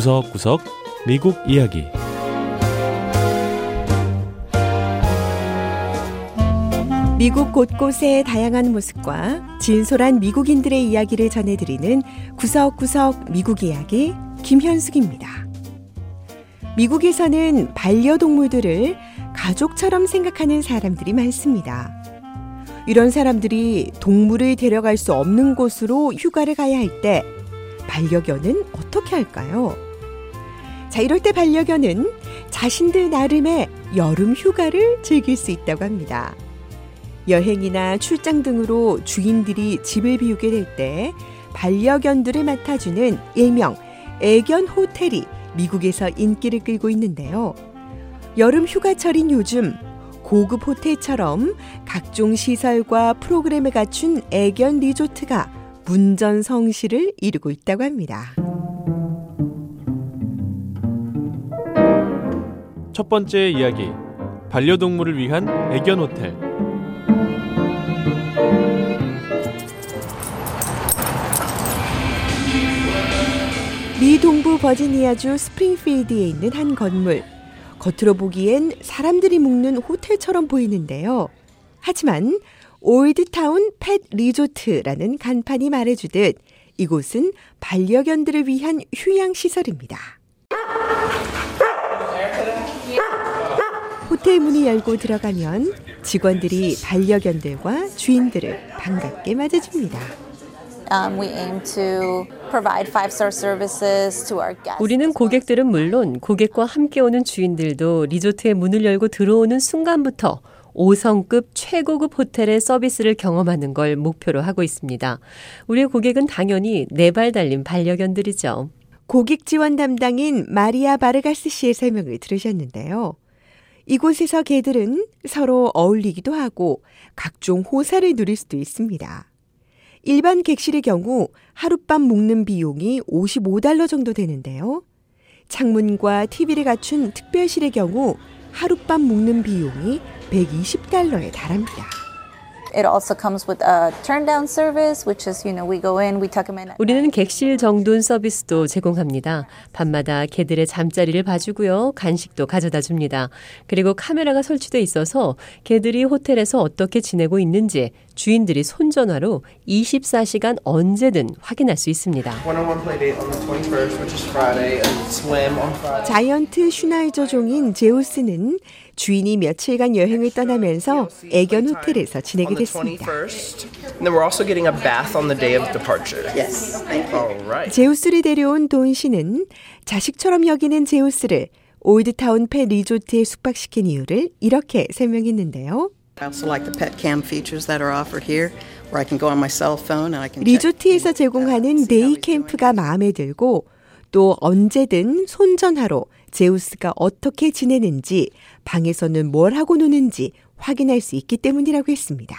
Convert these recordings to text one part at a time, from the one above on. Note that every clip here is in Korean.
구석구석 미국 이야기 미국 곳곳의 다양한 모습과 진솔한 미국인들의 이야기를 전해드리는 구석구석 미국 이야기 김현숙입니다. 미국에서는 반려동물들을 가족처럼 생각하는 사람들이 많습니다. 이런 사람들이 동물을 데려갈 수 없는 곳으로 휴가를 가야 할 때 반려견은 어떻게 할까요? 자, 이럴 때 반려견은 자신들 나름의 여름 휴가를 즐길 수 있다고 합니다. 여행이나 출장 등으로 주인들이 집을 비우게 될 때 반려견들을 맡아주는 일명 애견 호텔이 미국에서 인기를 끌고 있는데요. 여름 휴가철인 요즘 고급 호텔처럼 각종 시설과 프로그램을 갖춘 애견 리조트가 문전성시를 이루고 있다고 합니다. 첫 번째 이야기 반려동물을 위한 애견 호텔 미 동부 버지니아주 스프링필드에 있는 한 건물. 겉으로 보기엔 사람들이 묵는 호텔처럼 보이는데요. 하지만 올드타운 펫 리조트라는 간판이 말해주듯 이곳은 반려견들을 위한 휴양시설입니다. 호텔 문이 열고 들어가면 직원들이 반려견들과 주인들을 반갑게 맞아줍니다. Um, we aim to provide five-star services to our guests. 우리는 고객들은 물론 고객과 함께 오는 주인들도 리조트의 문을 열고 들어오는 순간부터 5성급 최고급 호텔의 서비스를 경험하는 걸 목표로 하고 있습니다. 우리의 고객은 당연히 네 발 달린 반려견들이죠. 고객 지원 담당인 마리아 바르가스 씨의 설명을 들으셨는데요. 이곳에서 개들은 서로 어울리기도 하고 각종 호사를 누릴 수도 있습니다. 일반 객실의 경우 하룻밤 묵는 비용이 55달러 정도 되는데요. 창문과 TV를 갖춘 특별실의 경우 하룻밤 묵는 비용이 120달러에 달합니다. It also comes with a turn down service, which is, you know, we go in, we tuck them in. 우리는 객실 정돈 서비스도 제공합니다. 밤마다 개들의 잠자리를 봐주고요. 간식도 가져다 줍니다. 그리고 카메라가 설치돼 있어서 개들이 호텔에서 어떻게 지내고 있는지 주인들이 손전화로 24시간 언제든 확인할 수 있습니다. one-on-one play date on the 21st, which is Friday, and swim on Friday. 자이언트 슈나이저 종인 제우스는 주인이 며칠간 여행을 떠나면서 애견 호텔에서 지내게 됐습니다. 21st. And then we're also getting a bath on the day of departure. Yes, thank you. All right. 제우스를 데려온 돈 씨는 자식처럼 여기는 제우스를 올드타운 펫 리조트에 숙박시킨 이유를 이렇게 설명했는데요. I also like the pet cam features that are offered here, where I can go on my cell phone and I can check. 리조트에서 제공하는 day camp가 마음에 들고 또 언제든 손전화로 제우스가 어떻게 지내는지 방에서는 뭘 하고 노는지 확인할 수 있기 때문이라고 했습니다.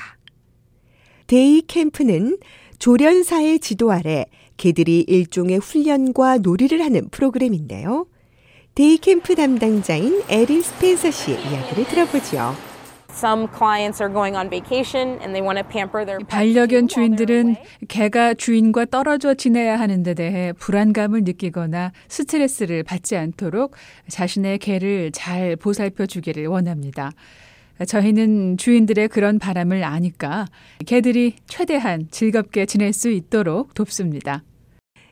day camp는 조련사의 지도 아래 개들이 일종의 훈련과 놀이를 하는 프로그램인데요. day camp 담당자인 에린 스펜서 씨의 이야기를 들어보죠. Some clients are going on vacation and they want to pamper their pet 반려견 주인들은. 개가 주인과 떨어져 지내야 하는 데 대해 불안감을 느끼거나 스트레스를 받지 않도록 자신의 개를 잘 보살펴 주기를 원합니다. 저희는 주인들의 그런 바람을 아니까 개들이 최대한 즐겁게 지낼 수 있도록 돕습니다.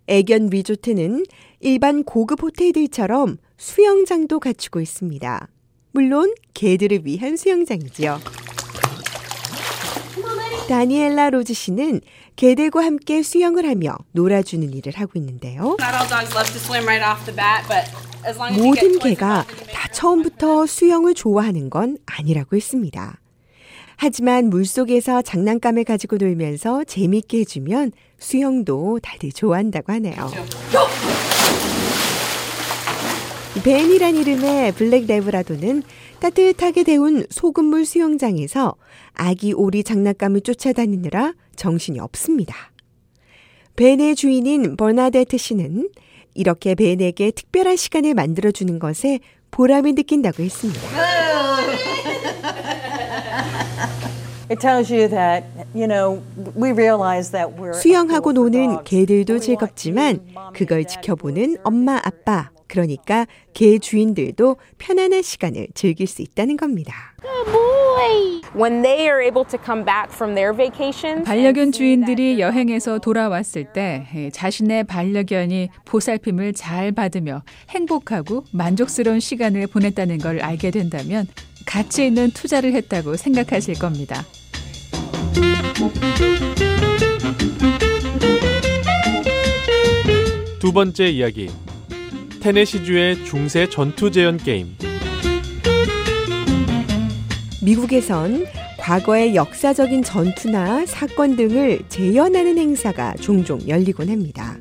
애견 리조트는 일반 고급 호텔들처럼 수영장도 갖추고 있습니다. 물론 개들을 위한 수영장이지요. 다니엘라 로즈 씨는 개들과 함께 수영을 하며 놀아주는 일을 하고 있는데요. 모든 개가 다 처음부터 수영을 좋아하는 건 아니라고 했습니다. 하지만 물속에서 장난감을 가지고 놀면서 재밌게 해주면 수영도 다들 좋아한다고 하네요. 벤이란 이름의 블랙 레브라도는 따뜻하게 데운 소금물 수영장에서 아기 오리 장난감을 쫓아다니느라 정신이 없습니다. 벤의 주인인 버나데트 씨는 이렇게 벤에게 특별한 시간을 만들어주는 것에 보람을 느낀다고 했습니다. 수영하고 노는 개들도 즐겁지만 그걸 지켜보는 엄마 아빠 그러니까 개 주인들도 편안한 시간을 즐길 수 있다는 겁니다. When they are able to come back from their vacations, 반려견 주인들이 여행에서 돌아왔을 때 예, 자신의 반려견이 보살핌을 잘 받으며 행복하고 만족스러운 시간을 보냈다는 걸 알게 된다면 가치 있는 투자를 했다고 생각하실 겁니다. 두 번째 이야기. 테네시주의 중세 전투 재현 게임. 미국에선 과거의 역사적인 전투나 사건 등을 재현하는 행사가 종종 열리곤 합니다.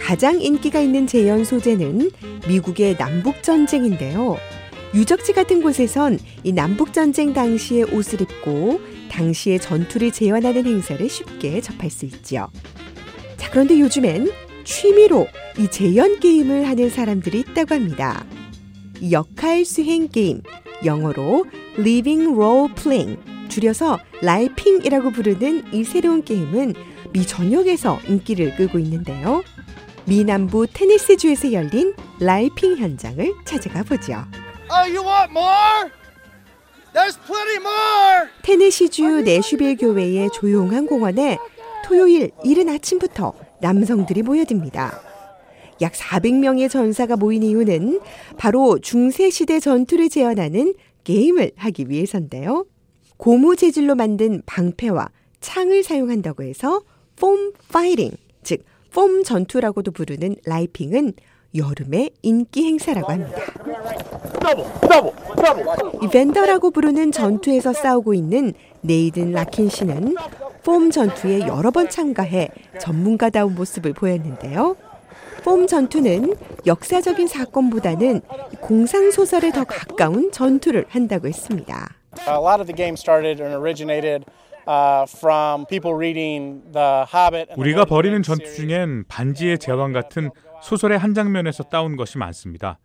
가장 인기가 있는 재현 소재는 미국의 남북전쟁인데요. 유적지 같은 곳에선 이 남북전쟁 당시의 옷을 입고 당시의 전투를 재현하는 행사를 쉽게 접할 수 있죠. 자, 그런데 요즘엔 취미로 이 재현 게임을 하는 사람들이 있다고 합니다. 이 역할 수행 게임, 영어로 Living Role Playing, 줄여서 라이핑이라고 부르는 이 새로운 게임은 미 전역에서 인기를 끌고 있는데요. 미 남부 테네시주에서 열린 라이핑 현장을 찾아가 보죠. Oh! 테네시주 내슈빌 교회의 조용한 공원에 토요일 이른 아침부터 남성들이 모여듭니다. 약 400명의 전사가 모인 이유는 바로 중세시대 전투를 재현하는 게임을 하기 위해서인데요. 고무 재질로 만든 방패와 창을 사용한다고 해서 폼 파이팅, 즉, 폼 전투라고도 부르는 라이핑은 여름의 인기 행사라고 합니다. 이 벤더라고 부르는 전투에서 싸우고 있는 네이든 라킨 씨는 폼 전투에 여러 번 참가해 전문가다운 모습을 보였는데요. 폼 전투는 역사적인 사건보다는 공상 소설에 더 가까운 전투를 한다고 했습니다. A lot of the game started and originated uh, from people reading The Hobbit. and The 우리가 벌이는 전투. 중엔 반지의 제왕 같은 소설의 한 장면에서 따온 것이 많습니다.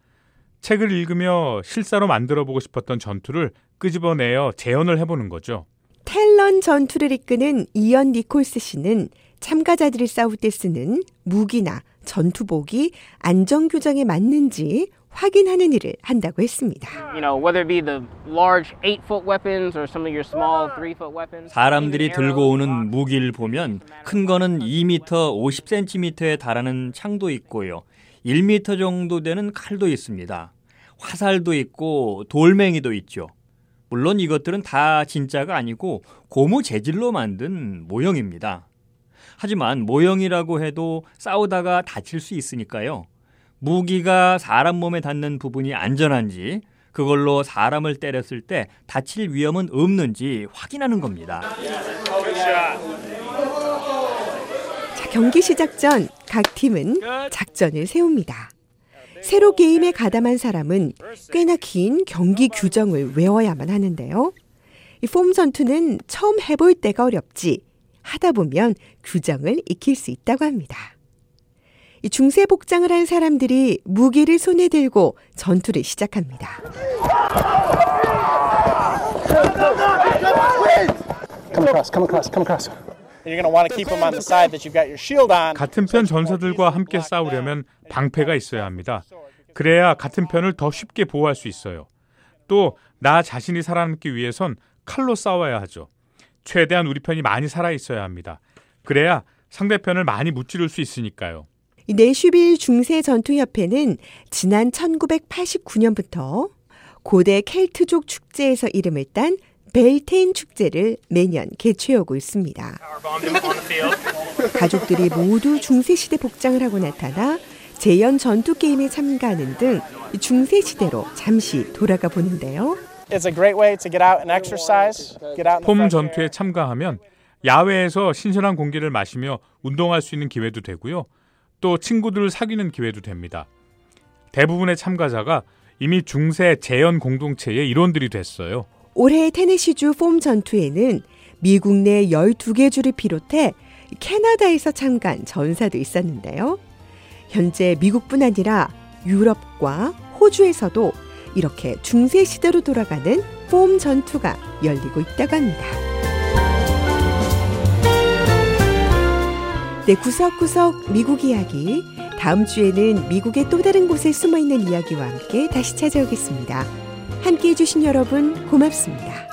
책을 읽으며 실사로 만들어 보고 싶었던 전투를 끄집어내어 재현을 해보는 거죠. 텔런 전투를 이끄는 이언 니콜스 씨는 참가자들이 싸울 때 쓰는 무기나 전투복이 안전 규정에 맞는지 확인하는 일을 한다고 했습니다. You know, whether it be the large eight foot weapons or some of your small three foot weapons. 사람들이 들고 오는 무기를 보면 큰 거는 2m 50cm에 달하는 창도 있고요. 1m 정도 되는 칼도 있습니다. 화살도 있고 돌멩이도 있죠. 물론 이것들은 다 진짜가 아니고 고무 재질로 만든 모형입니다. 하지만 모형이라고 해도 싸우다가 다칠 수 있으니까요. 무기가 사람 몸에 닿는 부분이 안전한지 그걸로 사람을 때렸을 때 다칠 위험은 없는지 확인하는 겁니다. 자, 경기 시작 전 각 팀은 작전을 세웁니다. 새로 게임에 가담한 사람은 꽤나 긴 경기 규정을 외워야만 하는데요. 이 폼 전투는 처음 해볼 때가 어렵지 하다 보면 규정을 익힐 수 있다고 합니다. 이 중세 복장을 한 사람들이 무기를 손에 들고 전투를 시작합니다. And you're going to want to keep them on the side that you've got your shield on. 같은 편 전사들과 함께 싸우려면 방패가 있어야 합니다. 그래야 같은 편을 더 쉽게 보호할 수 있어요. 또 나 자신이 살아남기 위해선 칼로 싸워야 하죠. 최대한 우리 편이 많이 살아 있어야 합니다. 그래야 상대편을 많이 무찌를 수 있으니까요. 이 내슈빌 중세 전투협회는 지난 1989년부터 고대 켈트족 축제에서 이름을 딴 벨테인 축제를 매년 개최하고 있습니다. 가족들이 모두 중세시대 복장을 하고 나타나 재현 전투 게임에 참가하는 등 중세 시대로 잠시 돌아가 보는데요. It's a great way to get out and exercise, get out in the 폼 전투에. 참가하면 야외에서 신선한 공기를 마시며 운동할 수 있는 기회도 되고요. 또 친구들을 사귀는 기회도 됩니다. 대부분의 참가자가 이미 중세 재현 공동체의 일원들이 됐어요. 올해 테네시주 폼 전투에는 미국 내 12개 주를 비롯해 캐나다에서 참가한 전사도 있었는데요. 현재 미국뿐 아니라 유럽과 호주에서도 이렇게 중세 시대로 돌아가는 폼 전투가 열리고 있다고 합니다. 네, 구석구석 미국 이야기. 다음 주에는 미국의 또 다른 곳에 숨어 있는 이야기와 함께 다시 찾아오겠습니다. 함께 해주신 여러분 고맙습니다.